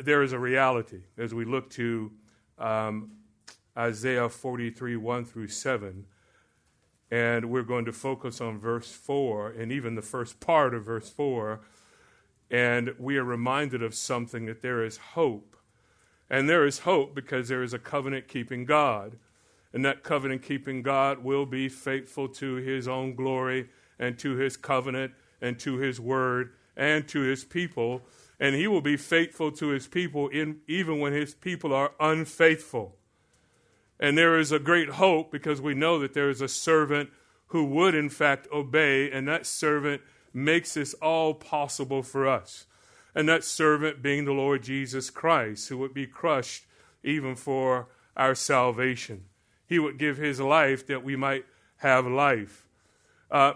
there is a reality as we look to um, Isaiah 43 1 through 7. And we're going to focus on verse 4 and even the first part of verse 4. And we are reminded of something that there is hope. And there is hope because there is a covenant keeping God. And that covenant keeping God will be faithful to his own glory and to his covenant and to his word and to his people. And he will be faithful to his people in, even when his people are unfaithful. And there is a great hope because we know that there is a servant who would, in fact, obey, and that servant makes this all possible for us. And that servant being the Lord Jesus Christ, who would be crushed even for our salvation. He would give his life that we might have life. Uh,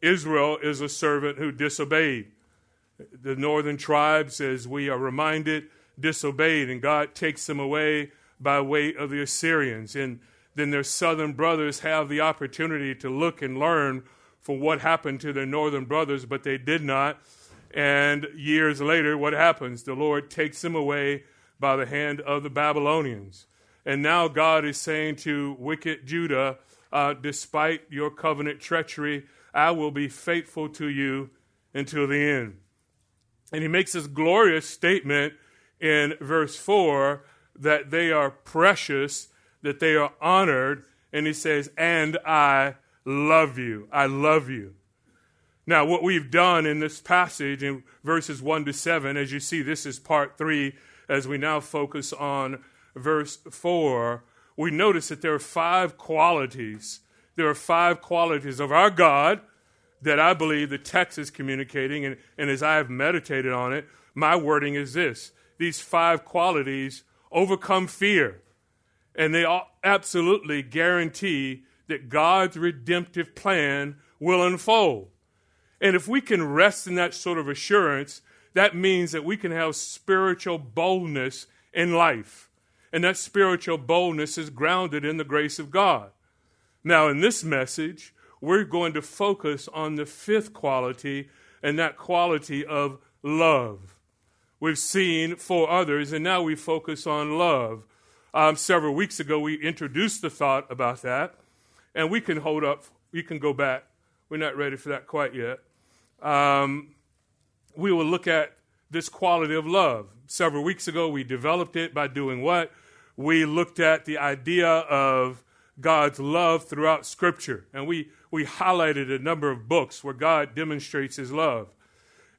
Israel is a servant who disobeyed. The northern tribes, as we are reminded, disobeyed, and God takes them away by way of the Assyrians. And then their southern brothers have the opportunity to look and learn from what happened to their northern brothers, but they did not. And years later, what happens? The Lord takes them away by the hand of the Babylonians. And now God is saying to wicked Judah, uh, despite your covenant treachery, I will be faithful to you until the end. And he makes this glorious statement in verse 4 that they are precious, that they are honored, and he says, And I love you. I love you. Now, what we've done in this passage in verses 1 to 7, as you see, this is part 3, as we now focus on verse 4, we notice that there are five qualities. There are five qualities of our God that I believe the text is communicating, and, and as I have meditated on it, my wording is this these five qualities overcome fear. And they absolutely guarantee that God's redemptive plan will unfold. And if we can rest in that sort of assurance, that means that we can have spiritual boldness in life. And that spiritual boldness is grounded in the grace of God. Now, in this message, we're going to focus on the fifth quality, and that quality of love we've seen for others, and now we focus on love. Um, several weeks ago, we introduced the thought about that, and we can hold up, we can go back. We're not ready for that quite yet. Um, we will look at this quality of love. Several weeks ago, we developed it by doing what? We looked at the idea of God's love throughout Scripture, and we, we highlighted a number of books where God demonstrates His love.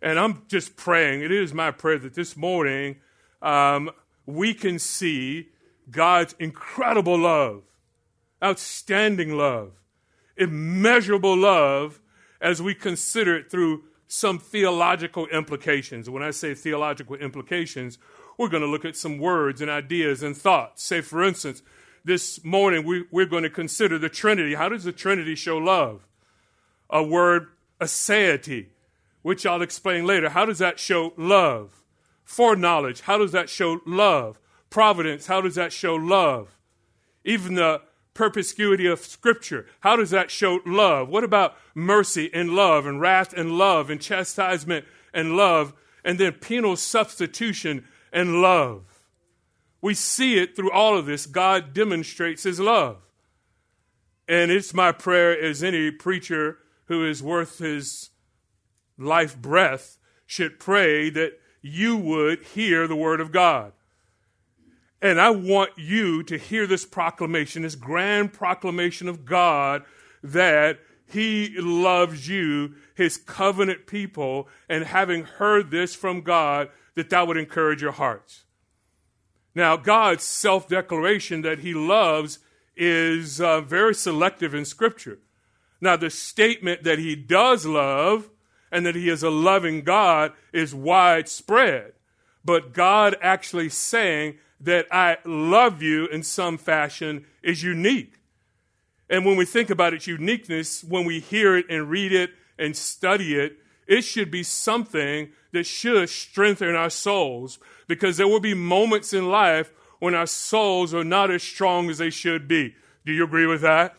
And I'm just praying, it is my prayer that this morning um, we can see God's incredible love, outstanding love, immeasurable love as we consider it through some theological implications. When I say theological implications, we're going to look at some words and ideas and thoughts. Say, for instance, this morning we, we're going to consider the Trinity. How does the Trinity show love? A word, aseity which I'll explain later. How does that show love? Foreknowledge, how does that show love? Providence, how does that show love? Even the perspicuity of Scripture, how does that show love? What about mercy and love, and wrath and love, and chastisement and love, and then penal substitution and love? We see it through all of this. God demonstrates his love. And it's my prayer as any preacher who is worth his life breath should pray that you would hear the word of God. And I want you to hear this proclamation, this grand proclamation of God that He loves you, His covenant people, and having heard this from God, that that would encourage your hearts. Now, God's self declaration that He loves is uh, very selective in Scripture. Now, the statement that He does love and that He is a loving God is widespread. But God actually saying that I love you in some fashion is unique. And when we think about its uniqueness, when we hear it and read it and study it, it should be something that should strengthen our souls because there will be moments in life when our souls are not as strong as they should be. Do you agree with that?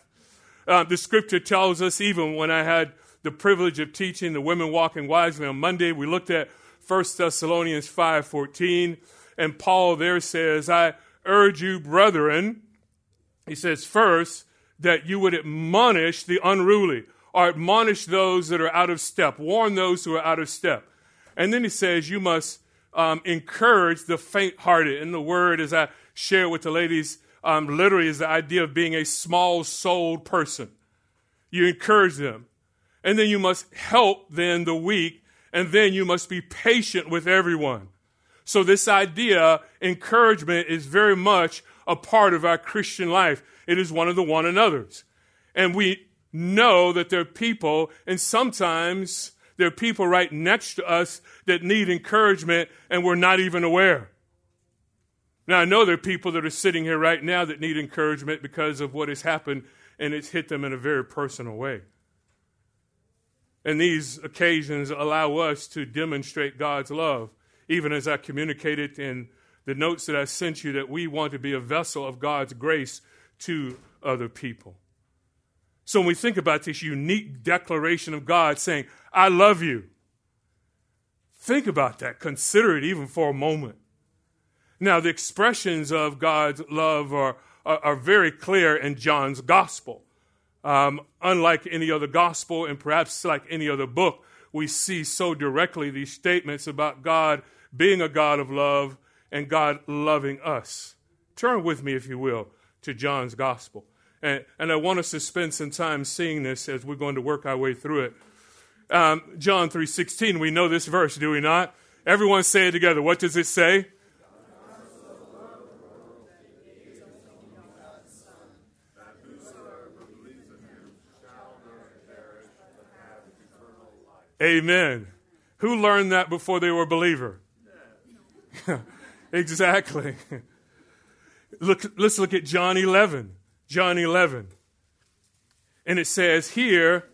Uh, the scripture tells us, even when I had the privilege of teaching the Women Walking Wisely on Monday. We looked at 1 Thessalonians 5:14, and Paul there says, "I urge you, brethren," he says, first, that you would admonish the unruly, or admonish those that are out of step, warn those who are out of step. And then he says, you must um, encourage the faint hearted. And the word, as I share with the ladies, um, literally is the idea of being a small souled person. You encourage them. And then you must help then the weak, and then you must be patient with everyone. So this idea, encouragement, is very much a part of our Christian life. It is one of the one another's. And we know that there are people, and sometimes there are people right next to us that need encouragement, and we're not even aware. Now, I know there are people that are sitting here right now that need encouragement because of what has happened, and it's hit them in a very personal way. And these occasions allow us to demonstrate God's love, even as I communicated in the notes that I sent you that we want to be a vessel of God's grace to other people. So when we think about this unique declaration of God saying, I love you, think about that. Consider it even for a moment. Now, the expressions of God's love are, are, are very clear in John's gospel. Um, unlike any other gospel and perhaps like any other book, we see so directly these statements about God being a God of love and God loving us. Turn with me, if you will, to John's gospel. And, and I want us to spend some time seeing this as we're going to work our way through it. Um, John 3.16, we know this verse, do we not? Everyone say it together. What does it say? Amen. Who learned that before they were a believer? exactly. Look, let's look at John 11. John 11. And it says here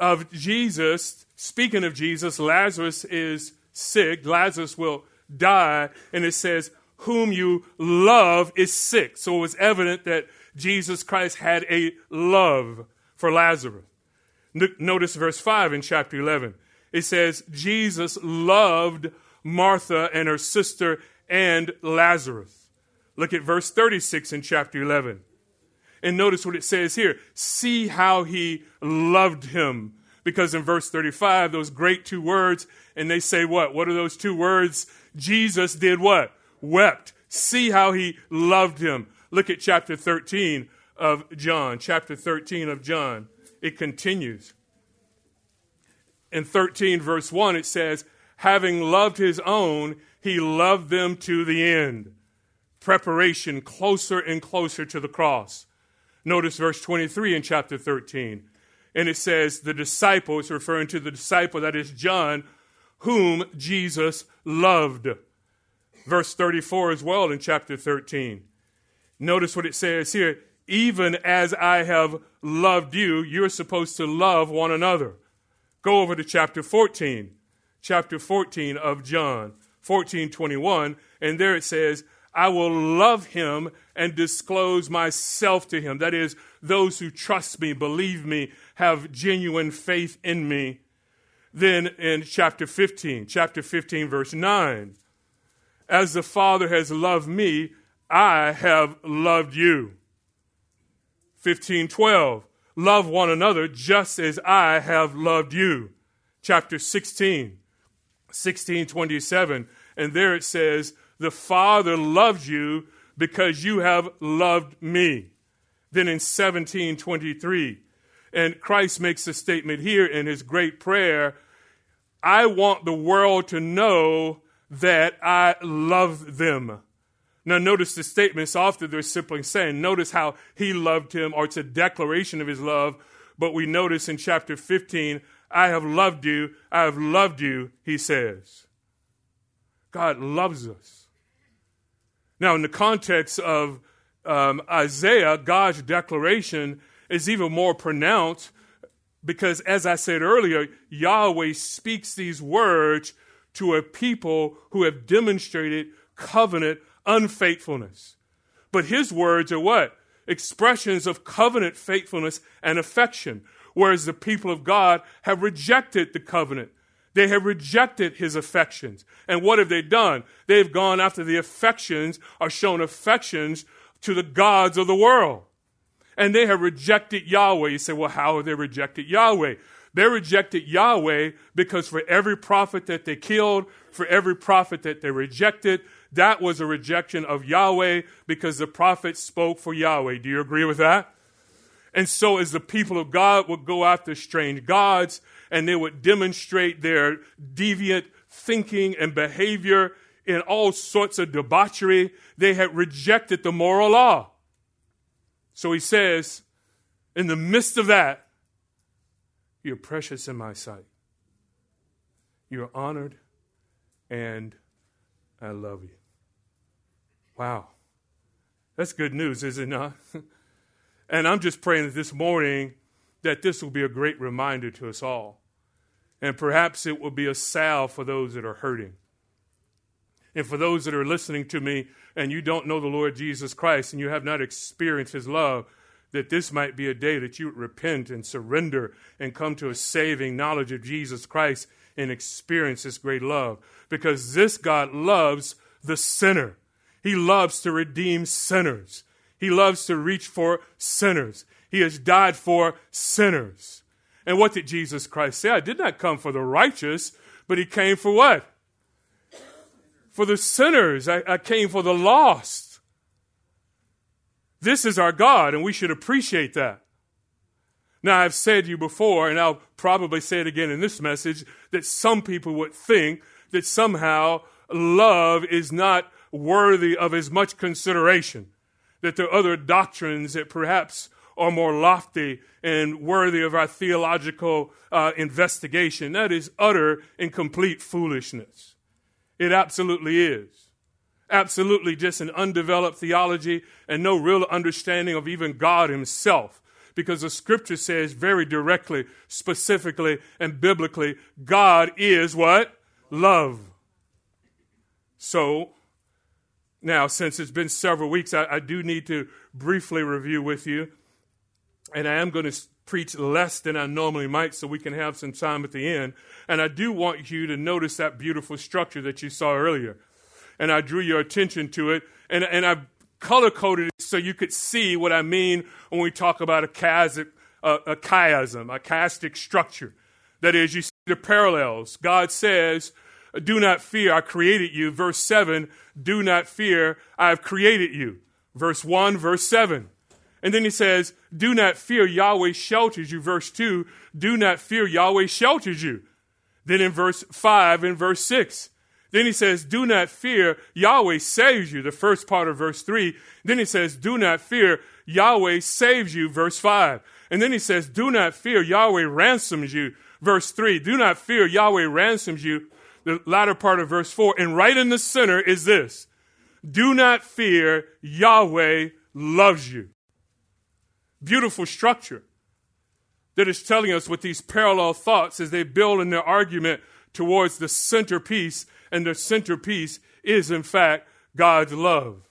of Jesus, speaking of Jesus, Lazarus is sick. Lazarus will die. And it says, Whom you love is sick. So it was evident that Jesus Christ had a love for Lazarus. Notice verse 5 in chapter 11. It says, Jesus loved Martha and her sister and Lazarus. Look at verse 36 in chapter 11. And notice what it says here. See how he loved him. Because in verse 35, those great two words, and they say what? What are those two words? Jesus did what? Wept. See how he loved him. Look at chapter 13 of John. Chapter 13 of John it continues. In 13, verse 1, it says, Having loved his own, he loved them to the end. Preparation closer and closer to the cross. Notice verse 23 in chapter 13. And it says, The disciples, referring to the disciple, that is John, whom Jesus loved. Verse 34 as well in chapter 13. Notice what it says here even as I have loved you, you're supposed to love one another. Go over to chapter 14, chapter 14 of John, 14 21, and there it says, I will love him and disclose myself to him. That is, those who trust me, believe me, have genuine faith in me. Then in chapter 15, chapter 15, verse 9, as the Father has loved me, I have loved you. 15:12 Love one another just as I have loved you. Chapter 16 16:27 and there it says the Father loves you because you have loved me. Then in 17:23 and Christ makes a statement here in his great prayer I want the world to know that I love them. Now, notice the statements often they're simply saying, notice how he loved him, or it's a declaration of his love. But we notice in chapter 15, I have loved you, I have loved you, he says. God loves us. Now, in the context of um, Isaiah, God's declaration is even more pronounced because, as I said earlier, Yahweh speaks these words to a people who have demonstrated covenant unfaithfulness. But his words are what? Expressions of covenant faithfulness and affection, whereas the people of God have rejected the covenant. They have rejected his affections. And what have they done? They've gone after the affections or shown affections to the gods of the world. And they have rejected Yahweh. You say, well, how have they rejected Yahweh? They rejected Yahweh because for every prophet that they killed, for every prophet that they rejected, that was a rejection of Yahweh because the prophet spoke for Yahweh. Do you agree with that? And so, as the people of God would go after strange gods and they would demonstrate their deviant thinking and behavior in all sorts of debauchery, they had rejected the moral law. So he says, in the midst of that, you're precious in my sight. You're honored, and I love you. Wow. That's good news, is it not? and I'm just praying that this morning that this will be a great reminder to us all. And perhaps it will be a salve for those that are hurting. And for those that are listening to me and you don't know the Lord Jesus Christ and you have not experienced his love, that this might be a day that you repent and surrender and come to a saving knowledge of Jesus Christ and experience this great love. Because this God loves the sinner. He loves to redeem sinners. He loves to reach for sinners. He has died for sinners. And what did Jesus Christ say? I did not come for the righteous, but he came for what? For the sinners. I, I came for the lost. This is our God, and we should appreciate that. Now, I've said you before, and I'll probably say it again in this message, that some people would think that somehow love is not worthy of as much consideration, that there are other doctrines that perhaps are more lofty and worthy of our theological uh, investigation. That is utter and complete foolishness. It absolutely is absolutely just an undeveloped theology and no real understanding of even God Himself. Because the scripture says very directly, specifically, and biblically, God is what? Love. So, now, since it's been several weeks, I, I do need to briefly review with you. And I am going to preach less than I normally might so we can have some time at the end. And I do want you to notice that beautiful structure that you saw earlier and I drew your attention to it. And, and I color coded it so you could see what I mean when we talk about a, chiastic, a, a chiasm, a chiastic structure. That is, you see the parallels. God says, Do not fear, I created you. Verse 7, Do not fear, I have created you. Verse 1, verse 7. And then he says, Do not fear, Yahweh shelters you. Verse 2, Do not fear, Yahweh shelters you. Then in verse 5 and verse 6, then he says, Do not fear, Yahweh saves you, the first part of verse 3. Then he says, Do not fear, Yahweh saves you, verse 5. And then he says, Do not fear, Yahweh ransoms you, verse 3. Do not fear, Yahweh ransoms you, the latter part of verse 4. And right in the center is this Do not fear, Yahweh loves you. Beautiful structure that is telling us with these parallel thoughts as they build in their argument towards the centerpiece and the centerpiece is, in fact, God's love.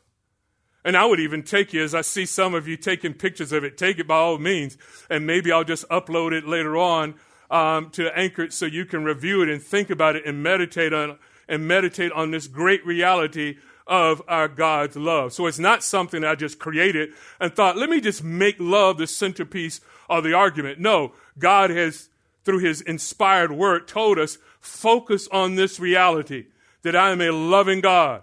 And I would even take you, as I see some of you taking pictures of it, take it by all means. And maybe I'll just upload it later on um, to anchor it so you can review it and think about it and meditate on and meditate on this great reality of our God's love. So it's not something I just created and thought, let me just make love the centerpiece of the argument. No, God has, through his inspired word, told us focus on this reality that I am a loving God.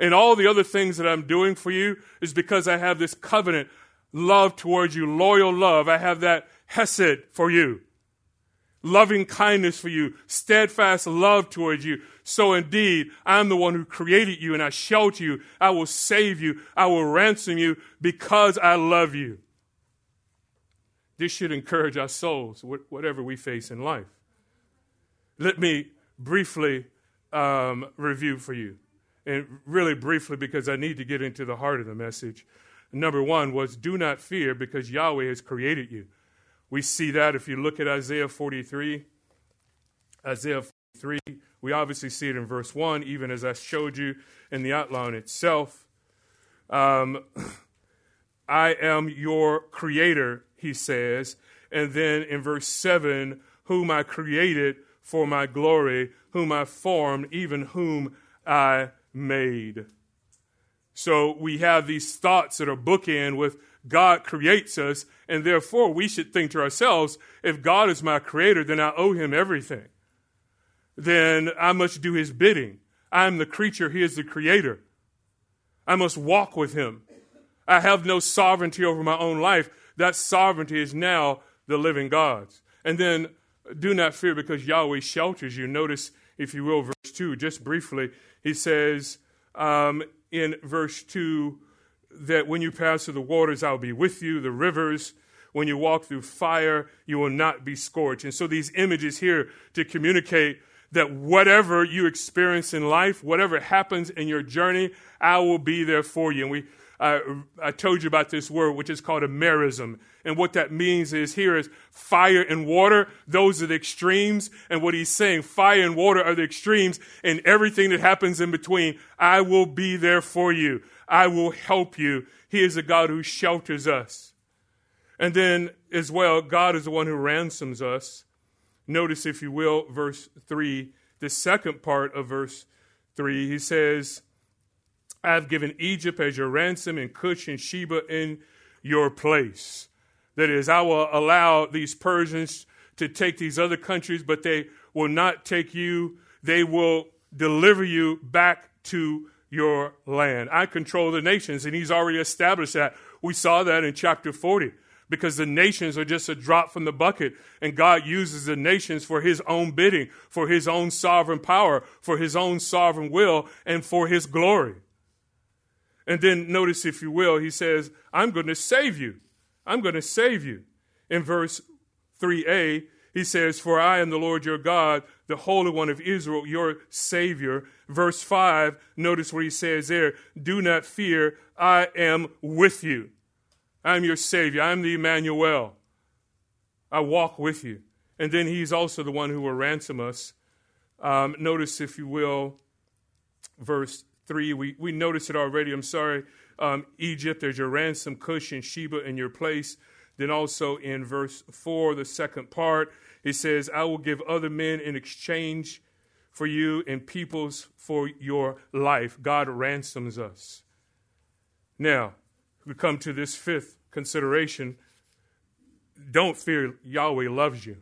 And all the other things that I'm doing for you is because I have this covenant love towards you, loyal love. I have that hesed for you, loving kindness for you, steadfast love towards you. So indeed, I'm the one who created you and I shelter you. I will save you. I will ransom you because I love you. This should encourage our souls, whatever we face in life. Let me briefly um, review for you. And really briefly, because I need to get into the heart of the message. Number one was do not fear because Yahweh has created you. We see that if you look at Isaiah 43. Isaiah 43, we obviously see it in verse 1, even as I showed you in the outline itself. Um, I am your creator, he says. And then in verse 7, whom I created for my glory, whom I formed, even whom I made. So we have these thoughts that are bookend with God creates us, and therefore we should think to ourselves, if God is my creator, then I owe him everything. Then I must do his bidding. I am the creature, he is the creator. I must walk with him. I have no sovereignty over my own life. That sovereignty is now the living God's. And then do not fear because Yahweh shelters you. Notice, if you will, verse 2, just briefly, he says um, in verse 2 that when you pass through the waters, I'll be with you, the rivers. When you walk through fire, you will not be scorched. And so these images here to communicate that whatever you experience in life, whatever happens in your journey, I will be there for you. And we I, I told you about this word, which is called a merism. And what that means is here is fire and water. Those are the extremes. And what he's saying, fire and water are the extremes and everything that happens in between. I will be there for you. I will help you. He is a God who shelters us. And then as well, God is the one who ransoms us. Notice, if you will, verse 3, the second part of verse 3, he says, I have given Egypt as your ransom and Cush and Sheba in your place. That is, I will allow these Persians to take these other countries, but they will not take you. They will deliver you back to your land. I control the nations, and he's already established that. We saw that in chapter 40 because the nations are just a drop from the bucket, and God uses the nations for his own bidding, for his own sovereign power, for his own sovereign will, and for his glory. And then notice, if you will, he says, I'm going to save you. I'm going to save you. In verse 3a, he says, For I am the Lord your God, the Holy One of Israel, your Savior. Verse 5, notice what he says there Do not fear, I am with you. I am your Savior. I am the Emmanuel. I walk with you. And then he's also the one who will ransom us. Um, notice, if you will, verse 3. We, we noticed it already. I'm sorry. Um, Egypt, there's your ransom, Cush and Sheba in your place. Then also in verse 4, the second part, it says, I will give other men in exchange for you and peoples for your life. God ransoms us. Now, we come to this fifth consideration. Don't fear, Yahweh loves you.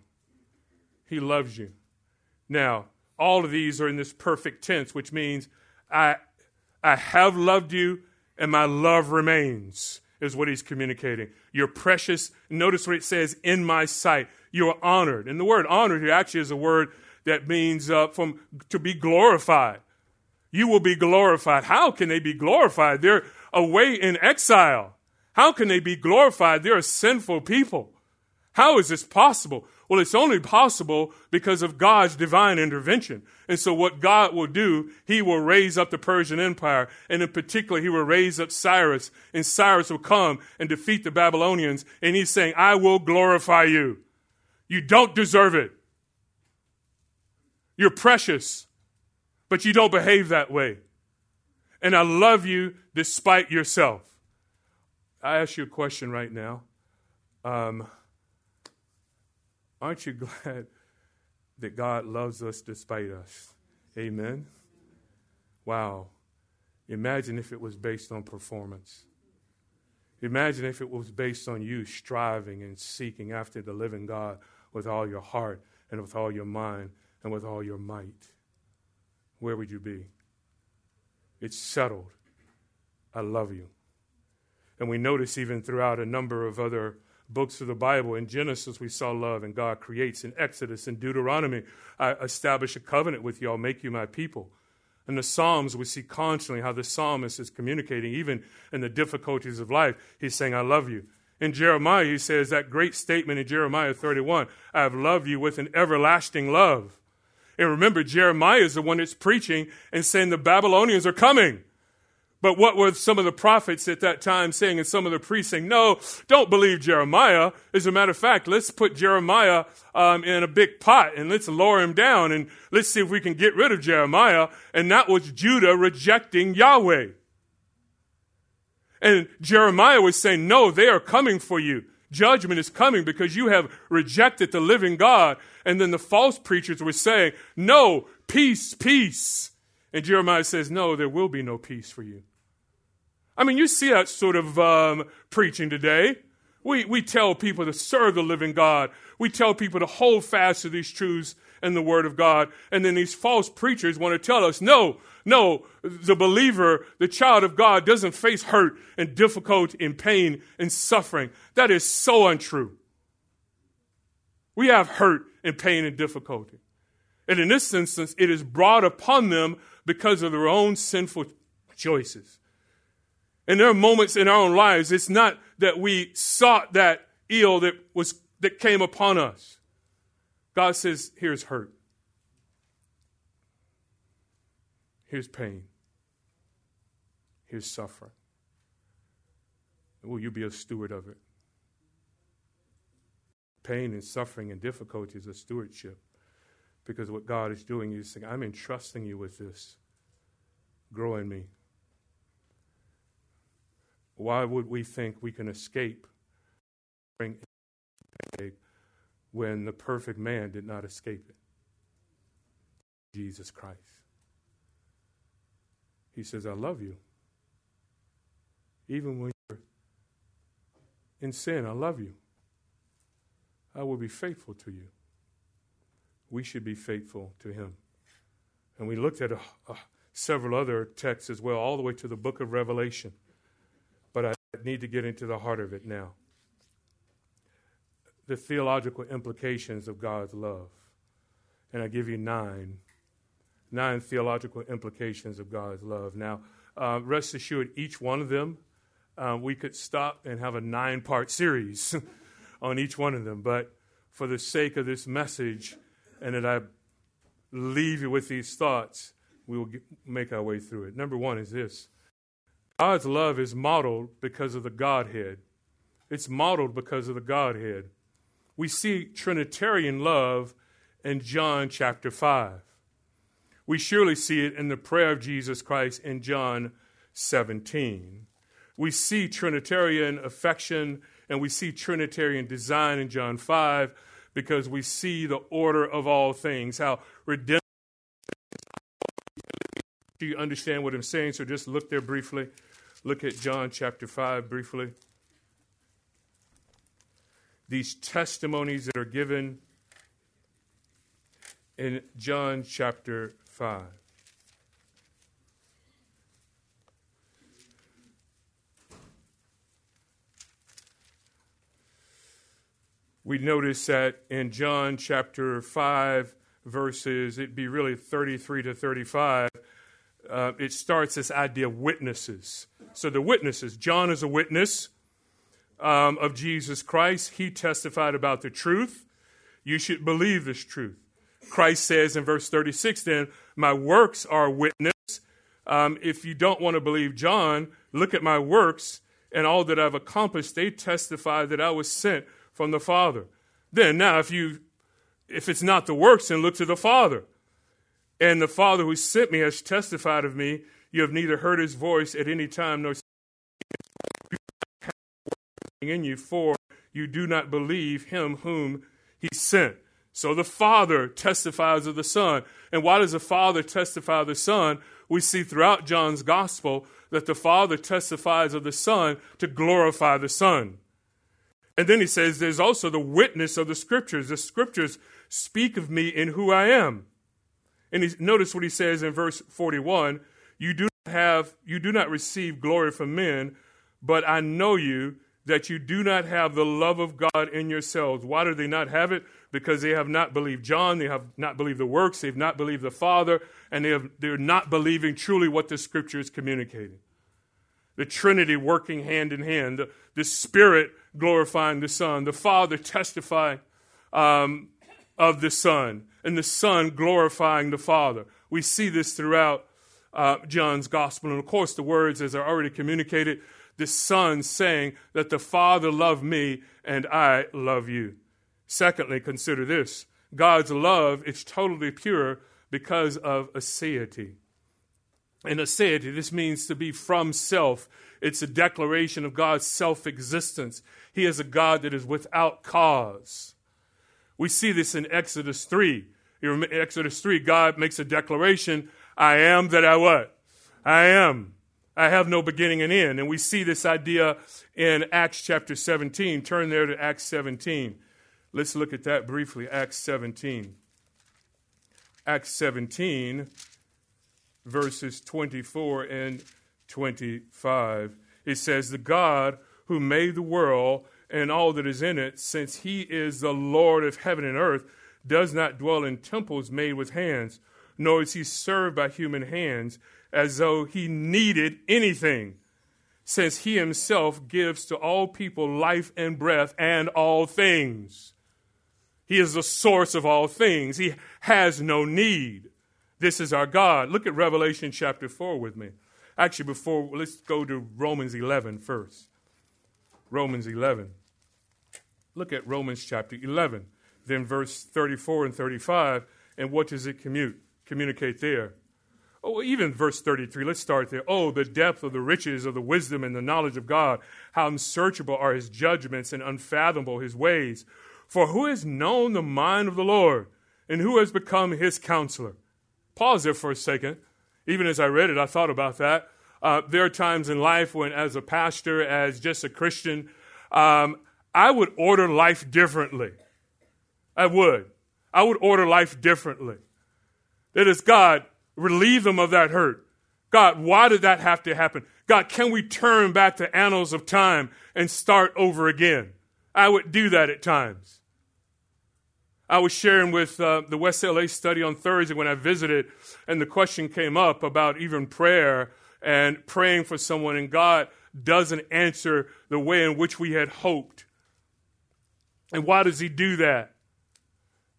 He loves you. Now, all of these are in this perfect tense, which means I I have loved you, and my love remains, is what he's communicating. You're precious. Notice what it says, in my sight. You're honored. And the word honored here actually is a word that means uh, from to be glorified. You will be glorified. How can they be glorified? They're away in exile. How can they be glorified? They're a sinful people. How is this possible? Well, it's only possible because of God's divine intervention. And so, what God will do, He will raise up the Persian Empire. And in particular, He will raise up Cyrus. And Cyrus will come and defeat the Babylonians. And He's saying, I will glorify you. You don't deserve it. You're precious, but you don't behave that way. And I love you despite yourself. I ask you a question right now. Um, Aren't you glad that God loves us despite us? Amen. Wow. Imagine if it was based on performance. Imagine if it was based on you striving and seeking after the living God with all your heart and with all your mind and with all your might. Where would you be? It's settled. I love you. And we notice even throughout a number of other books of the Bible. In Genesis, we saw love, and God creates. In Exodus and Deuteronomy, I establish a covenant with you. I'll make you my people. In the Psalms, we see constantly how the psalmist is communicating, even in the difficulties of life. He's saying, I love you. In Jeremiah, he says that great statement in Jeremiah 31 I have loved you with an everlasting love. And remember, Jeremiah is the one that's preaching and saying the Babylonians are coming. But what were some of the prophets at that time saying, and some of the priests saying, no, don't believe Jeremiah. As a matter of fact, let's put Jeremiah um, in a big pot and let's lower him down and let's see if we can get rid of Jeremiah. And that was Judah rejecting Yahweh. And Jeremiah was saying, no, they are coming for you. judgment is coming because you have rejected the living God. And then the false preachers were saying, No, peace, peace. And Jeremiah says, No, there will be no peace for you. I mean, you see that sort of um, preaching today. We, we tell people to serve the living God. We tell people to hold fast to these truths and the Word of God. And then these false preachers want to tell us, no, no, the believer, the child of God, doesn't face hurt and difficulty and pain and suffering. That is so untrue. We have hurt and pain and difficulty. And in this instance, it is brought upon them because of their own sinful choices. And there are moments in our own lives, it's not that we sought that ill that was that came upon us. God says, here's hurt. Here's pain. Here's suffering. Will you be a steward of it? Pain and suffering and difficulty is a stewardship because what God is doing is saying, I'm entrusting you with this. Grow in me. Why would we think we can escape when the perfect man did not escape it? Jesus Christ. He says, I love you. Even when you're in sin, I love you. I will be faithful to you. We should be faithful to him. And we looked at a, a, several other texts as well, all the way to the book of Revelation. Need to get into the heart of it now. The theological implications of God's love. And I give you nine nine theological implications of God's love. Now, uh, rest assured, each one of them, uh, we could stop and have a nine part series on each one of them. But for the sake of this message, and that I leave you with these thoughts, we will get, make our way through it. Number one is this God's love is modeled because of the Godhead. It's modeled because of the Godhead. We see Trinitarian love in John chapter 5. We surely see it in the prayer of Jesus Christ in John 17. We see Trinitarian affection and we see Trinitarian design in John 5 because we see the order of all things, how redemption. Do you understand what I'm saying? So just look there briefly. Look at John chapter 5 briefly. These testimonies that are given in John chapter 5. We notice that in John chapter 5, verses, it'd be really 33 to 35, uh, it starts this idea of witnesses. So the witnesses, John is a witness um, of Jesus Christ. He testified about the truth. You should believe this truth. Christ says in verse 36, then, my works are witness. Um, if you don't want to believe John, look at my works and all that I've accomplished. They testify that I was sent from the Father. Then, now, if you if it's not the works, then look to the Father. And the Father who sent me has testified of me. You have neither heard his voice at any time nor seen in you, for you do not believe him whom he sent. So the Father testifies of the Son. And why does the Father testify of the Son? We see throughout John's Gospel that the Father testifies of the Son to glorify the Son. And then he says there's also the witness of the Scriptures. The Scriptures speak of me in who I am. And notice what he says in verse 41 you do not have you do not receive glory from men but i know you that you do not have the love of god in yourselves. Why do they not have it? Because they have not believed John, they have not believed the works, they've not believed the Father, and they have, they're not believing truly what the Scripture is communicating. The Trinity working hand in hand, the, the Spirit glorifying the Son, the Father testifying um, of the Son, and the Son glorifying the Father. We see this throughout uh, John's Gospel. And of course, the words, as are already communicated, the Son saying that the Father loved me and I love you. Secondly, consider this God's love is totally pure because of aseity. And aseity, this means to be from self. It's a declaration of God's self existence. He is a God that is without cause. We see this in Exodus 3. In Exodus 3, God makes a declaration I am that I what? I am. I have no beginning and end. And we see this idea in Acts chapter 17. Turn there to Acts 17. Let's look at that briefly. Acts 17. Acts 17, verses 24 and 25. It says, The God who made the world and all that is in it, since he is the Lord of heaven and earth, does not dwell in temples made with hands, nor is he served by human hands as though he needed anything, since he himself gives to all people life and breath and all things. He is the source of all things. He has no need. This is our God. Look at Revelation chapter 4 with me. Actually, before, let's go to Romans 11 first. Romans 11. Look at Romans chapter 11, then verse 34 and 35. And what does it commute, communicate there? Oh, even verse 33, let's start there. Oh, the depth of the riches of the wisdom and the knowledge of God. How unsearchable are his judgments and unfathomable his ways. For who has known the mind of the Lord and who has become his counselor? Pause there for a second. Even as I read it, I thought about that. Uh, there are times in life when, as a pastor, as just a Christian, um, I would order life differently. I would. I would order life differently. That is, God, relieve them of that hurt. God, why did that have to happen? God, can we turn back the annals of time and start over again? I would do that at times. I was sharing with uh, the West LA study on Thursday when I visited, and the question came up about even prayer and praying for someone, and God doesn't answer the way in which we had hoped. And why does He do that?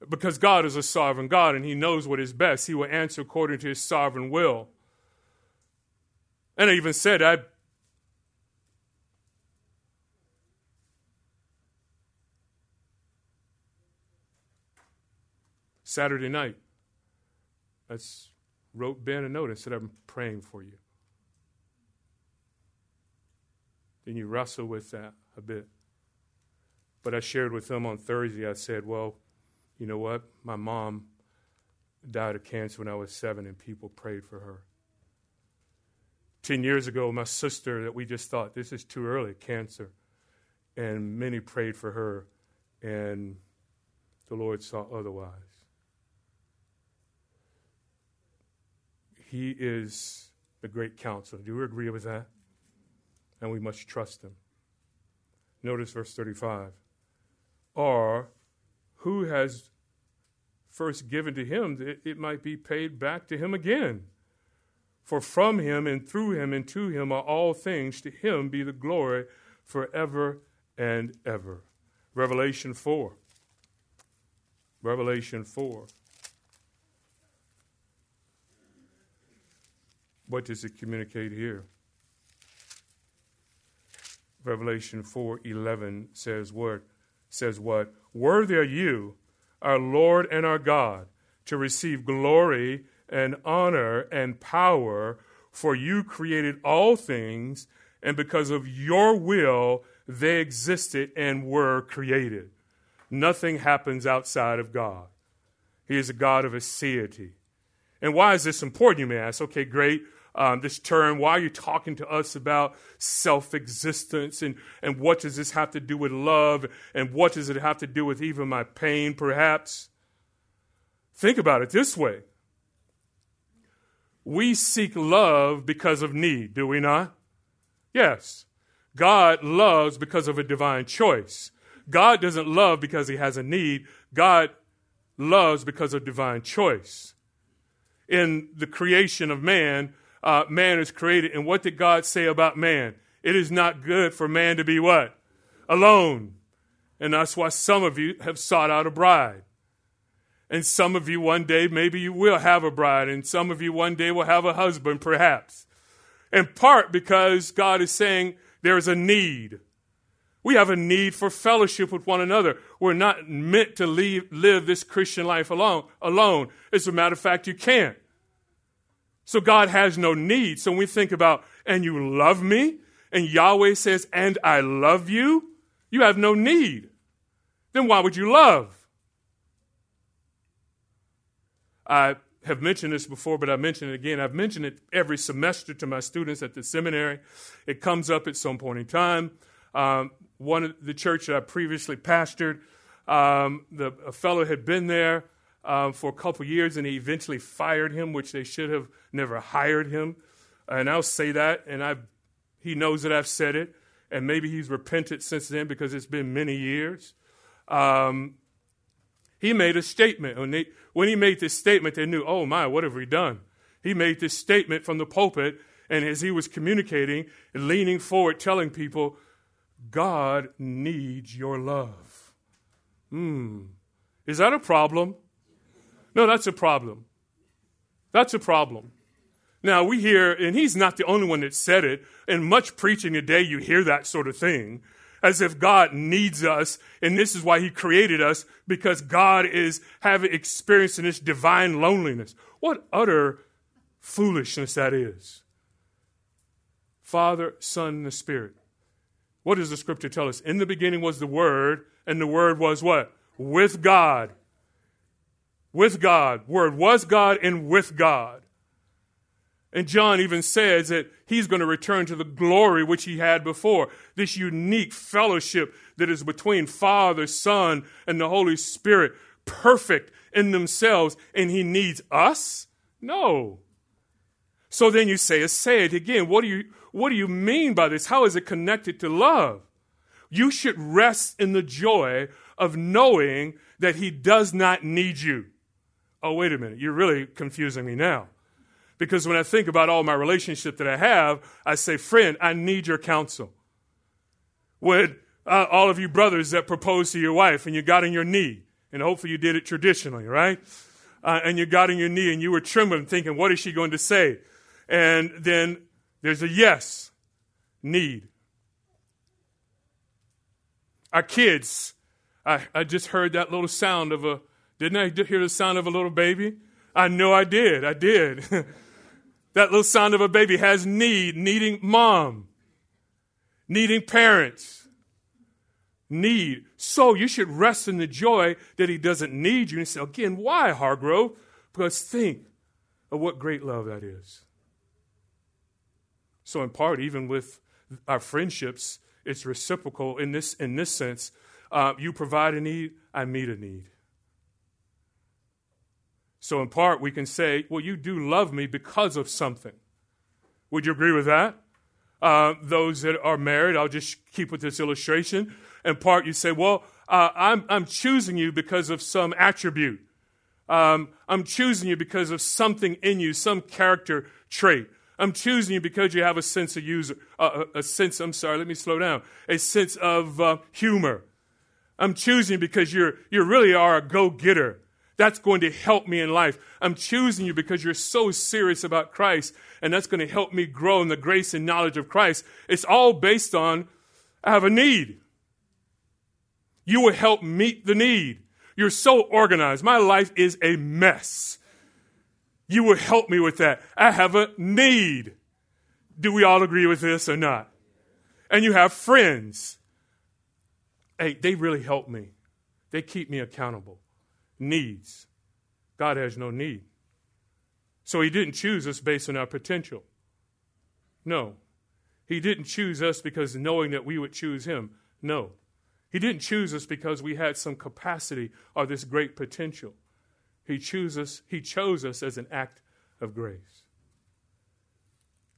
Because God is a sovereign God and He knows what is best. He will answer according to His sovereign will. And I even said, I Saturday night, I wrote Ben a note and said, I'm praying for you. Then you wrestle with that a bit. But I shared with them on Thursday, I said, Well, you know what? My mom died of cancer when I was seven, and people prayed for her. Ten years ago, my sister, that we just thought, this is too early, cancer. And many prayed for her, and the Lord saw otherwise. He is the great counselor. Do you agree with that? And we must trust him. Notice verse 35. Or who has first given to him that it might be paid back to him again. For from him and through him and to him are all things. To him be the glory forever and ever. Revelation 4. Revelation 4. What does it communicate here? Revelation 4:11 says what? Says what? Worthy are you, our Lord and our God, to receive glory and honor and power, for you created all things, and because of your will, they existed and were created. Nothing happens outside of God. He is a God of aseity. And why is this important, you may ask? Okay, great um, this term. Why are you talking to us about self existence? And, and what does this have to do with love? And what does it have to do with even my pain, perhaps? Think about it this way we seek love because of need, do we not? Yes. God loves because of a divine choice. God doesn't love because he has a need. God loves because of divine choice. In the creation of man, uh, man is created. And what did God say about man? It is not good for man to be what? Alone. And that's why some of you have sought out a bride. And some of you one day, maybe you will have a bride. And some of you one day will have a husband, perhaps. In part because God is saying there is a need. We have a need for fellowship with one another. We're not meant to leave, live this Christian life alone. Alone. As a matter of fact, you can't. So God has no need. So when we think about, and you love me, and Yahweh says, and I love you, you have no need. Then why would you love? I have mentioned this before, but I mention it again. I've mentioned it every semester to my students at the seminary. It comes up at some point in time. Um, one of the church that I previously pastored, um, the, a fellow had been there um, for a couple years, and he eventually fired him, which they should have never hired him. And I'll say that, and I, he knows that I've said it, and maybe he's repented since then because it's been many years. Um, he made a statement. When, they, when he made this statement, they knew, oh my, what have we done? He made this statement from the pulpit, and as he was communicating leaning forward, telling people, God needs your love. Hmm. Is that a problem? No, that's a problem. That's a problem. Now, we hear, and he's not the only one that said it. In much preaching today, you hear that sort of thing, as if God needs us, and this is why he created us, because God is having experiencing this divine loneliness. What utter foolishness that is. Father, Son, and the Spirit. What does the scripture tell us? In the beginning was the Word, and the Word was what? With God with God. Word was God and with God. And John even says that he's going to return to the glory which he had before. This unique fellowship that is between Father, Son, and the Holy Spirit, perfect in themselves, and he needs us? No. So then you say, say it again. What do you what do you mean by this? How is it connected to love? You should rest in the joy of knowing that he does not need you oh, wait a minute, you're really confusing me now. Because when I think about all my relationship that I have, I say, friend, I need your counsel. When uh, all of you brothers that proposed to your wife and you got on your knee, and hopefully you did it traditionally, right? Uh, and you got on your knee and you were trembling, thinking, what is she going to say? And then there's a yes, need. Our kids, I, I just heard that little sound of a didn't I hear the sound of a little baby? I know I did. I did. that little sound of a baby has need, needing mom, needing parents, need. So you should rest in the joy that he doesn't need you. And say, again, why, Hargrove? Because think of what great love that is. So, in part, even with our friendships, it's reciprocal in this, in this sense. Uh, you provide a need, I meet a need. So, in part, we can say, well, you do love me because of something. Would you agree with that? Uh, those that are married, I'll just keep with this illustration. In part, you say, well, uh, I'm, I'm choosing you because of some attribute. Um, I'm choosing you because of something in you, some character trait. I'm choosing you because you have a sense of user, uh, a sense. I'm sorry, let me slow down. A sense of uh, humor. I'm choosing you because you're you really are a go getter. That's going to help me in life. I'm choosing you because you're so serious about Christ, and that's going to help me grow in the grace and knowledge of Christ. It's all based on I have a need. You will help meet the need. You're so organized. My life is a mess. You will help me with that. I have a need. Do we all agree with this or not? And you have friends. Hey, they really help me. They keep me accountable needs. God has no need. So he didn't choose us based on our potential. No. He didn't choose us because knowing that we would choose him. No. He didn't choose us because we had some capacity or this great potential. He chose us, he chose us as an act of grace.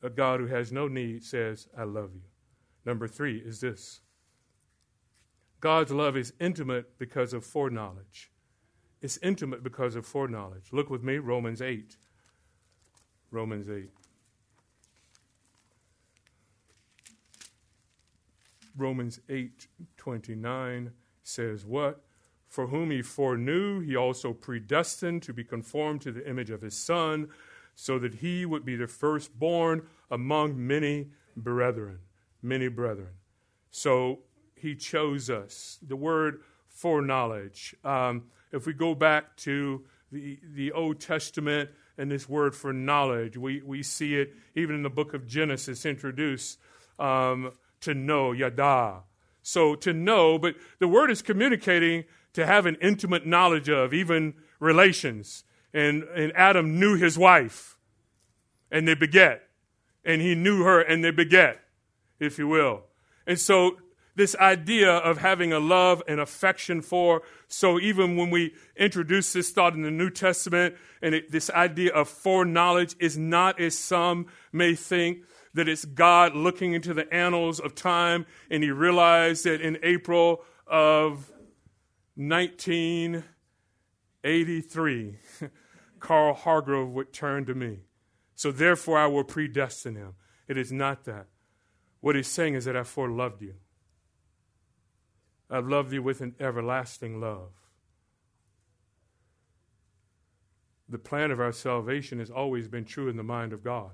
A God who has no need says, I love you. Number three is this God's love is intimate because of foreknowledge. It's intimate because of foreknowledge. Look with me, Romans 8. Romans 8. Romans 8 29 says, What? For whom he foreknew, he also predestined to be conformed to the image of his Son, so that he would be the firstborn among many brethren. Many brethren. So he chose us. The word foreknowledge. Um, if we go back to the, the Old Testament, and this word for knowledge. We, we see it even in the book of Genesis introduced um, to know, yada. So to know, but the word is communicating to have an intimate knowledge of, even relations. And, and Adam knew his wife, and they beget. And he knew her, and they beget, if you will. And so this idea of having a love and affection for. So even when we introduce this thought in the New Testament, and it, this idea of foreknowledge is not as some may think that it's God looking into the annals of time, and he realized that in April of 1983, Carl Hargrove would turn to me. So therefore, I will predestine him. It is not that. What he's saying is that I foreloved you. I've loved you with an everlasting love. The plan of our salvation has always been true in the mind of God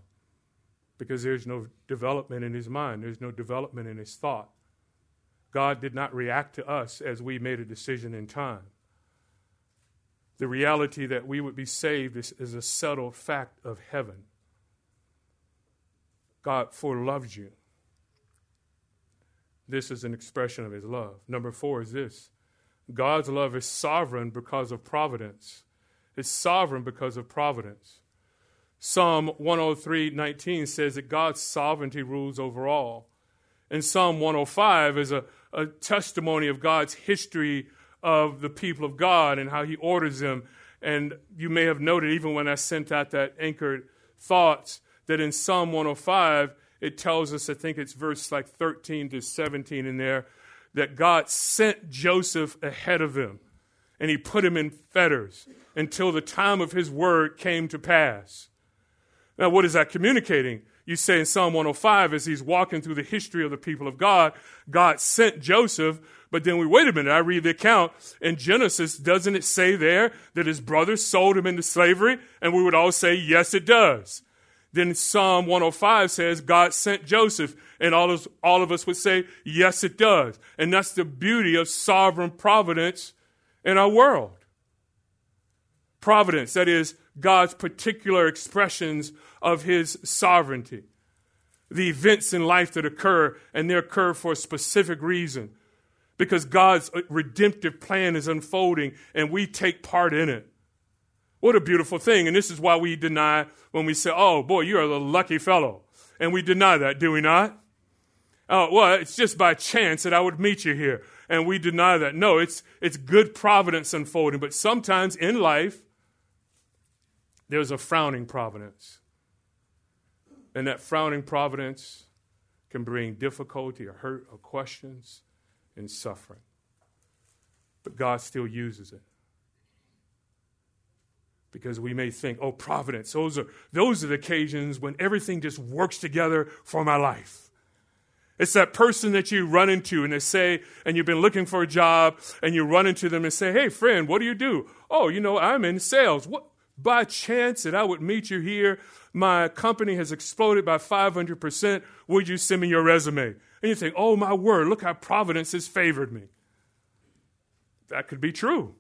because there's no development in his mind, there's no development in his thought. God did not react to us as we made a decision in time. The reality that we would be saved is, is a settled fact of heaven. God foreloved you. This is an expression of his love. Number four is this God's love is sovereign because of providence. It's sovereign because of providence. Psalm 103 19 says that God's sovereignty rules over all. And Psalm 105 is a, a testimony of God's history of the people of God and how he orders them. And you may have noted, even when I sent out that anchored thoughts, that in Psalm 105, it tells us, I think it's verse like 13 to 17 in there, that God sent Joseph ahead of him and he put him in fetters until the time of his word came to pass. Now, what is that communicating? You say in Psalm 105, as he's walking through the history of the people of God, God sent Joseph, but then we wait a minute. I read the account in Genesis. Doesn't it say there that his brothers sold him into slavery? And we would all say, yes, it does. Then Psalm 105 says God sent Joseph, and all of, all of us would say, yes, it does. And that's the beauty of sovereign providence in our world. Providence, that is, God's particular expressions of his sovereignty. The events in life that occur, and they occur for a specific reason. Because God's uh, redemptive plan is unfolding, and we take part in it. What a beautiful thing. And this is why we deny when we say, oh, boy, you're a lucky fellow. And we deny that, do we not? Oh, well, it's just by chance that I would meet you here. And we deny that. No, it's, it's good providence unfolding. But sometimes in life, there's a frowning providence. And that frowning providence can bring difficulty or hurt or questions and suffering. But God still uses it because we may think, oh, providence, those are, those are the occasions when everything just works together for my life. It's that person that you run into and they say, and you've been looking for a job, and you run into them and say, hey, friend, what do you do? Oh, you know, I'm in sales. What? By chance that I would meet you here, my company has exploded by 500%. Would you send me your resume? And you think, oh, my word, look how providence has favored me. That could be true.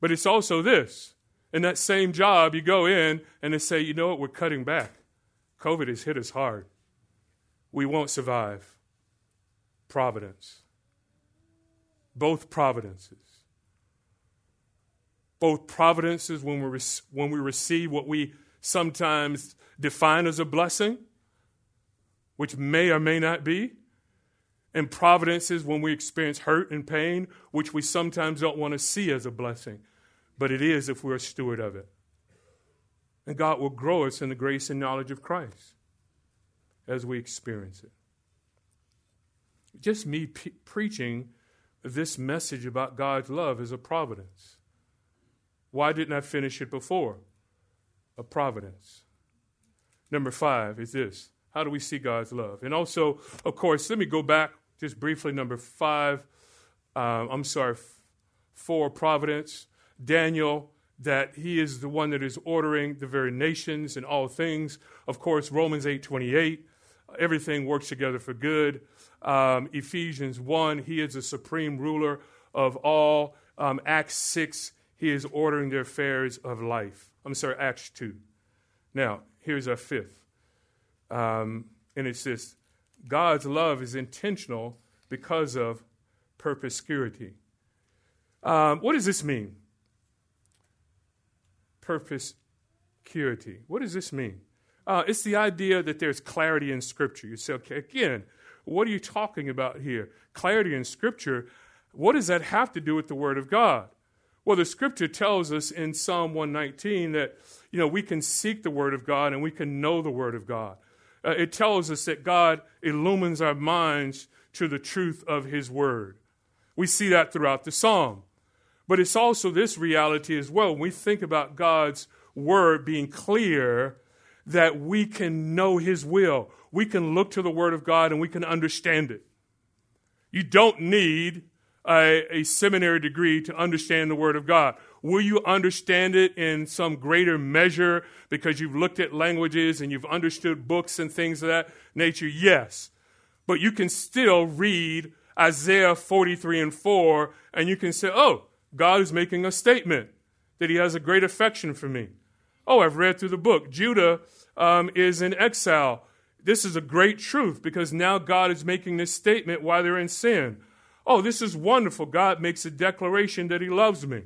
But it's also this. In that same job, you go in and they say, you know what, we're cutting back. COVID has hit us hard. We won't survive. Providence. Both providences. Both providences when we, when we receive what we sometimes define as a blessing, which may or may not be, and providences when we experience hurt and pain, which we sometimes don't want to see as a blessing but it is if we're a steward of it. And God will grow us in the grace and knowledge of Christ as we experience it. Just me preaching this message about God's love is a providence. Why didn't I finish it before? A providence. Number five is this how do we see God's love? And also, of course, let me go back just briefly. Number five, um, I'm sorry, for providence. Daniel that he is the one that is ordering the very nations and all things. Of course, Romans 8:28, everything works together for good. Um, Ephesians 1, he is the supreme ruler of all. Um, Acts 6, He is ordering the affairs of life. I'm sorry, Acts 2. Now, here's our fifth. Um, and it says, God's love is intentional because of perspicuity. Um, what does this mean? Perspicuity. What does this mean? Uh, it's the idea that there's clarity in Scripture. You say, okay, again, what are you talking about here? Clarity in Scripture. What does that have to do with the Word of God? Well, the Scripture tells us in Psalm 119 that you know we can seek the Word of God and we can know the Word of God. Uh, it tells us that God illumines our minds to the truth of His Word. We see that throughout the Psalm. But it's also this reality as well. When we think about God's Word being clear, that we can know His will. We can look to the Word of God and we can understand it. You don't need a, a, seminary degree to understand the Word of God. Will you understand it in some greater measure because you've looked at languages and you've understood books and things of that nature? Yes. But you can still read Isaiah 43 and 4 and you can say, oh, God is making a statement that He has a great affection for me. Oh, I've read through the book. Judah um, is in exile. This is a great truth because now God is making this statement while they're in sin. Oh, this is wonderful. God makes a declaration that He loves me.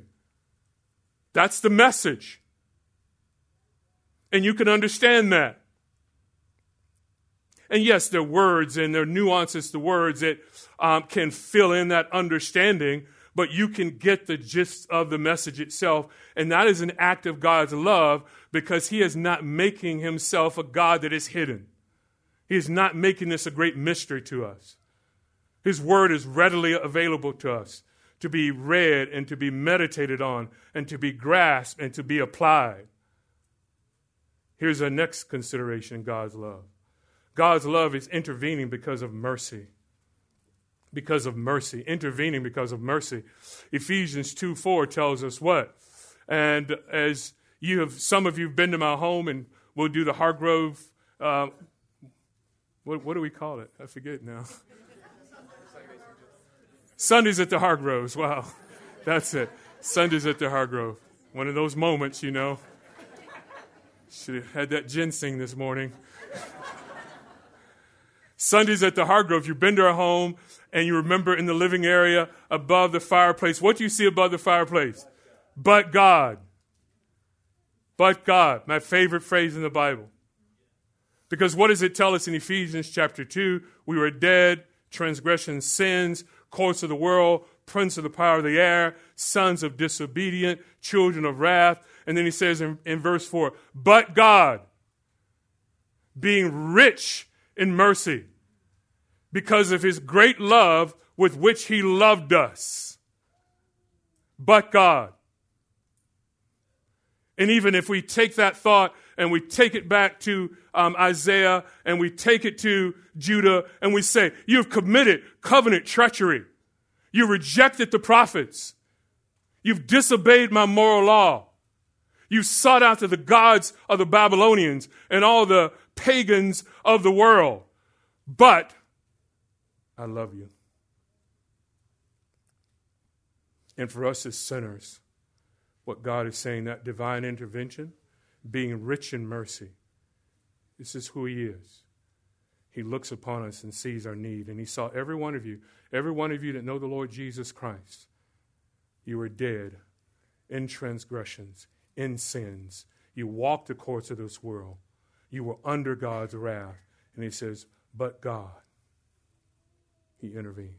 That's the message. And you can understand that. And yes, there are words and there are nuances to words that um, can fill in that understanding, but you can get the gist of the message itself. And that is an act of God's love because He is not making Himself a God that is hidden. He is not making this a great mystery to us. His word is readily available to us to be read and to be meditated on and to be grasped and to be applied. Here's our next consideration God's love. God's love is intervening because of mercy. Because of mercy. Intervening because of mercy. Ephesians 2 4 tells us what? And as you have, some of you have been to my home and we'll do the Hargrove, uh, what, what do we call it? I forget now. Sundays at the Hargroves. Wow. That's it. Sundays at the Hargrove. One of those moments, you know. Should have had that ginseng this morning. Sundays at the Hargrove. You've been to our home and you remember in the living area above the fireplace. What do you see above the fireplace? But God. But God. My favorite phrase in the Bible. Because what does it tell us in Ephesians chapter 2? We were dead, transgressions, sins course of the world, prince of the power of the air, sons of disobedient, children of wrath. And then he says in, in verse 4 But God, being rich in mercy, because of his great love with which he loved us. But God. And even if we take that thought and we take it back to um, Isaiah and we take it to Judah and we say, You've committed covenant treachery. You rejected the prophets. You've disobeyed my moral law. You've sought after the gods of the Babylonians and all the pagans of the world. But I love you. And for us as sinners, what God is saying, that divine intervention, being rich in mercy. This is who He is. He looks upon us and sees our need. And He saw every one of you, every one of you that know the Lord Jesus Christ. You were dead in transgressions, in sins. You walked the course of this world. You were under God's wrath. And He says, But God, He intervenes.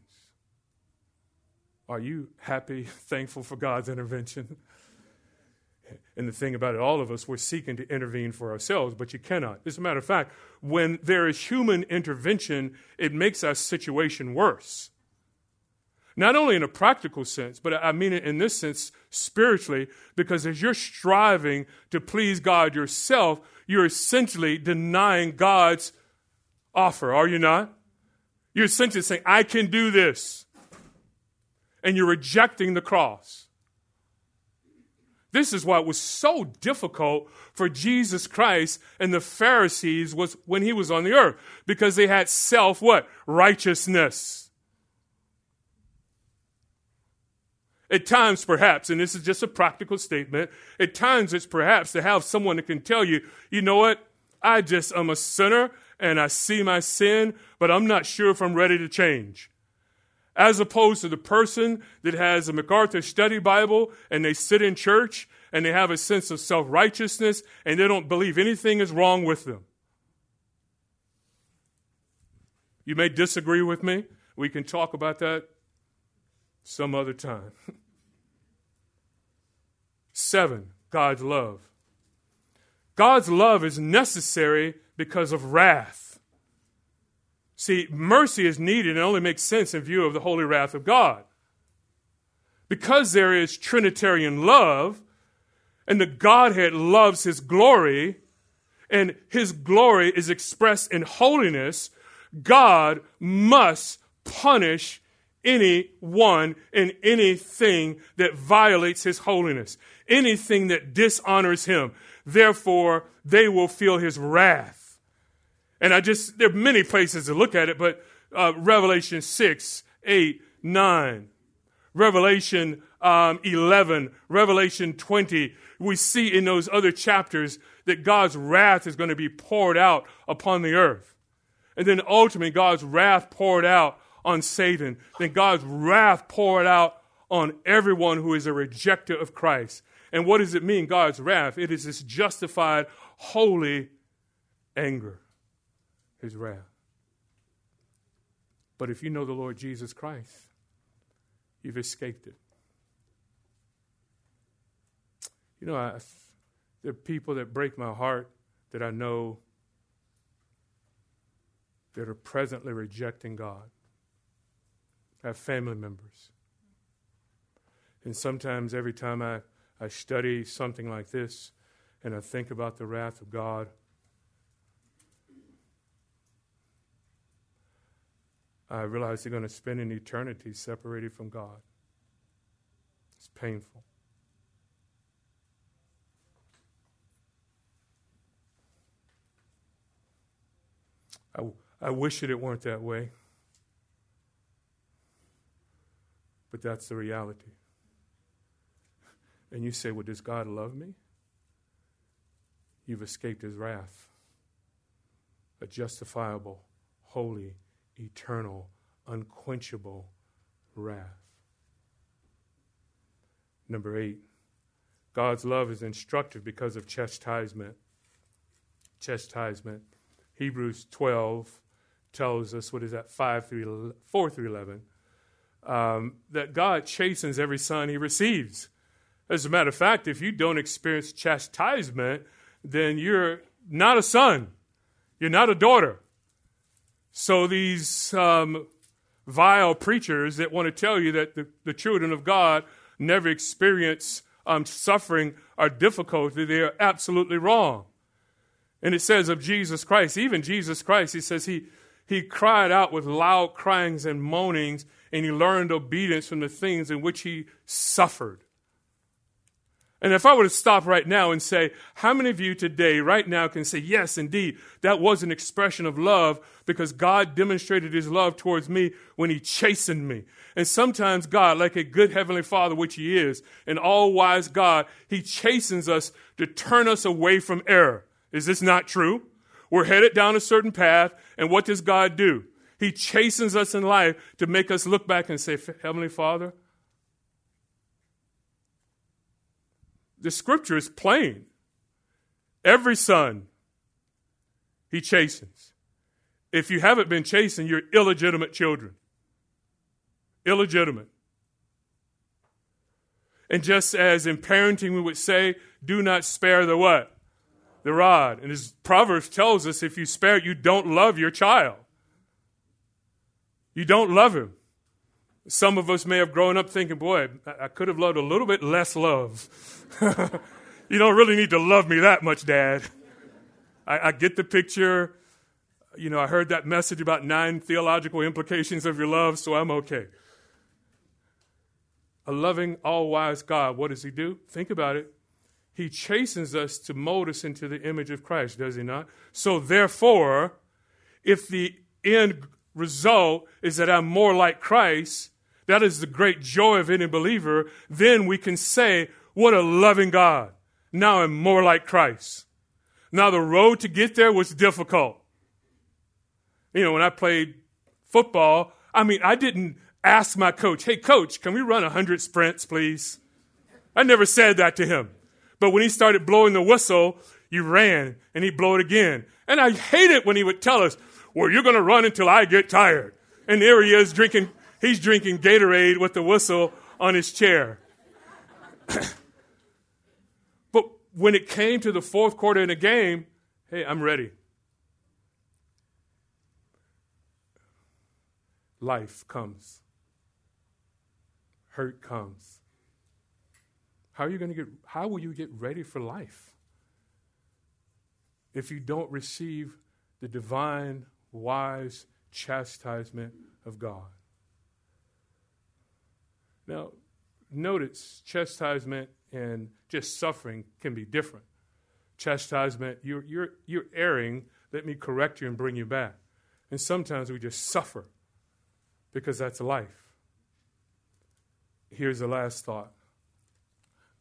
Are you happy, thankful for God's intervention? And the thing about it, all of us, we're seeking to intervene for ourselves, but you cannot. As a matter of fact, when there is human intervention, it makes our situation worse. Not only in a practical sense, but I mean it in this sense spiritually, because as you're striving to please God yourself, you're essentially denying God's offer, are you not? You're essentially saying, I can do this. And you're rejecting the cross. This is why it was so difficult for Jesus Christ and the Pharisees was when he was on the earth because they had self what? Righteousness. At times, perhaps, and this is just a practical statement, at times it's perhaps to have someone that can tell you, you know what? I just am a sinner and I see my sin, but I'm not sure if I'm ready to change. As opposed to the person that has a MacArthur study Bible and they sit in church and they have a sense of self righteousness and they don't believe anything is wrong with them. You may disagree with me. We can talk about that some other time. Seven, God's love. God's love is necessary because of wrath. See, mercy is needed and only makes sense in view of the holy wrath of God. Because there is Trinitarian love, and the Godhead loves His glory, and His glory is expressed in holiness, God must punish anyone and anything that violates His holiness, anything that dishonors Him. Therefore, they will feel his wrath. And I just, there are many places to look at it, but uh, Revelation 6, 8, 9, Revelation um, 11, Revelation 20, we see in those other chapters that God's wrath is going to be poured out upon the earth. And then ultimately, God's wrath poured out on Satan. Then God's wrath poured out on everyone who is a rejecter of Christ. And what does it mean, God's wrath? It is this justified, holy anger, his wrath. But if you know the Lord Jesus Christ, you've escaped it. You know, I, there are people that break my heart that I know that are presently rejecting God. I have family members. And sometimes every time I I study something like this and I think about the wrath of God, I realize they're going to spend an eternity separated from God. It's painful. I, I wish it weren't that way, but that's the reality. And you say, Well, does God love me? You've escaped his wrath. A justifiable, holy, eternal, unquenchable wrath. Number eight, God's love is instructive because of chastisement. Chastisement. Hebrews 12 tells us, what is that, 5 through 4 through 11, um, that God chastens every son he receives. As a matter of fact, if you don't experience chastisement, then you're not a son, you're not a daughter. So these um, vile preachers that want to tell you that the, the children of God never experience um, suffering or difficulty, they are absolutely wrong. And it says of Jesus Christ, even Jesus Christ, he says he, he cried out with loud cryings and moanings, and he learned obedience from the things in which he suffered. And if I were to stop right now and say, how many of you today, right now, can say, yes, indeed, that was an expression of love because God demonstrated his love towards me when he chastened me. And sometimes God, like a good heavenly father, which he is, an all wise God, he chastens us to turn us away from error. Is this not true? We're headed down a certain path, and what does God do? He chastens us in life to make us look back and say, Heavenly Father, The scripture is plain. Every son he chastens. If you haven't been chastened, you're illegitimate children. Illegitimate. And just as in parenting we would say, do not spare the what? The rod. And as Proverbs tells us, if you spare it, you don't love your child. You don't love him. Some of us may have grown up thinking, boy, I could have loved a little bit less love. you don't really need to love me that much, Dad. I, I get the picture. You know, I heard that message about nine theological implications of your love, so I'm okay. A loving, all wise God, what does He do? Think about it. He chastens us to mold us into the image of Christ, does He not? So, therefore, if the end result is that I'm more like Christ, that is the great joy of any believer, then we can say, What a loving God. Now I'm more like Christ. Now the road to get there was difficult. You know, when I played football, I mean, I didn't ask my coach, Hey, coach, can we run 100 sprints, please? I never said that to him. But when he started blowing the whistle, you ran and he'd blow it again. And I hate it when he would tell us, Well, you're going to run until I get tired. And there he is drinking He's drinking Gatorade with the whistle on his chair. but when it came to the fourth quarter in the game, hey, I'm ready. Life comes. Hurt comes. How are you going to get how will you get ready for life? If you don't receive the divine wise chastisement of God. Now, notice chastisement and just suffering can be different. Chastisement, you're, you're, you're erring, let me correct you and bring you back. And sometimes we just suffer because that's life. Here's the last thought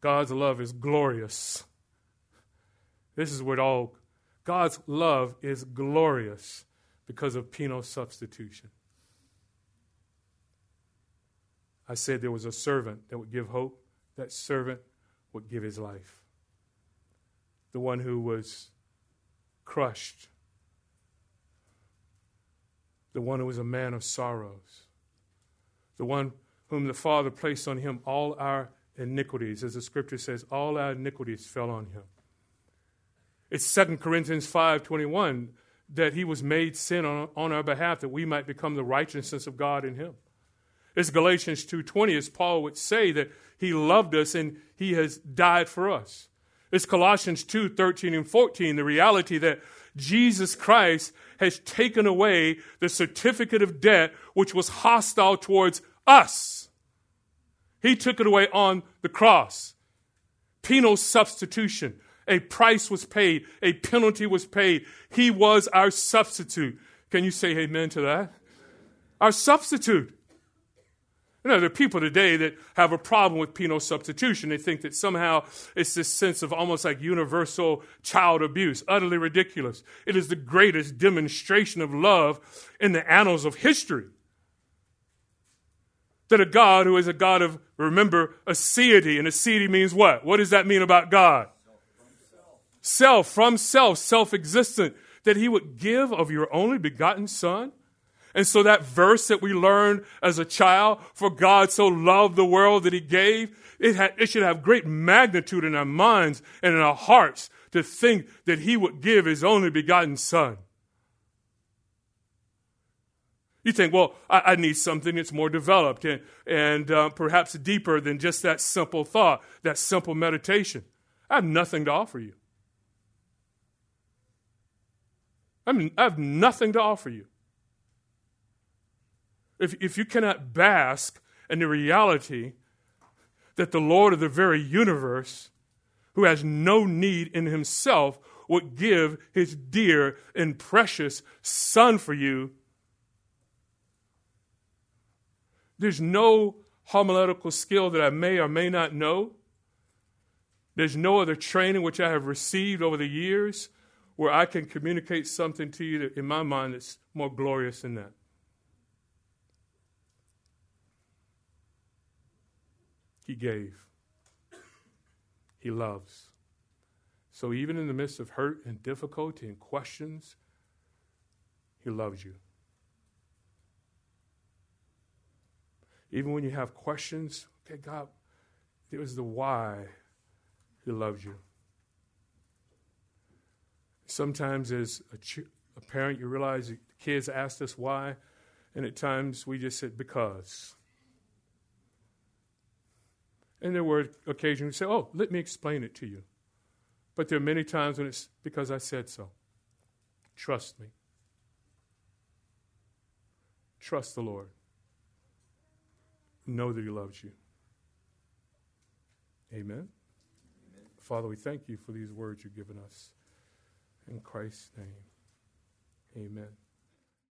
God's love is glorious. This is what all God's love is glorious because of penal substitution. I said there was a servant that would give hope. That servant would give his life. The one who was crushed. The one who was a man of sorrows. The one whom the Father placed on him all our iniquities. As the scripture says, all our iniquities fell on him. It's 2 Corinthians 5.21 that he was made sin on, on our behalf that we might become the righteousness of God in him. It's Galatians 2:20 as Paul would say that he loved us and he has died for us. It's Colossians 2:13 and 14 the reality that Jesus Christ has taken away the certificate of debt which was hostile towards us. He took it away on the cross. Penal substitution. A price was paid, a penalty was paid. He was our substitute. Can you say amen to that? Our substitute. You know, there are people today that have a problem with penal substitution. They think that somehow it's this sense of almost like universal child abuse. Utterly ridiculous. It is the greatest demonstration of love in the annals of history. That a God who is a God of, remember, aseity, and aseity means what? What does that mean about God? Self, from self, self existent. That he would give of your only begotten Son and so that verse that we learned as a child, for God so loved the world that he gave, it, had, it should have great magnitude in our minds and in our hearts to think that he would give his only begotten son. You think, well, I, I need something that's more developed and, and uh, perhaps deeper than just that simple thought, that simple meditation. I have nothing to offer you. I, mean, I have nothing to offer you if, if you cannot bask in the reality that the Lord of the very universe, who has no need in himself, would give his dear and precious Son for you, there's no homiletical skill that I may or may not know. There's no other training which I have received over the years where I can communicate something to you that, in my mind, that's more glorious than that. He gave. He loves. So even in the midst of hurt and difficulty and questions, He loves you. Even when you have questions, okay, God, it was the why He loves you. Sometimes, as a, ch- a parent, you realize the kids asked us why, and at times we just said, because. And there were occasions say, Oh, let me explain it to you. But there are many times when it's because I said so. Trust me. Trust the Lord. Know that He loves you. Amen. Amen. Father, we thank you for these words you've given us. In Christ's name, amen.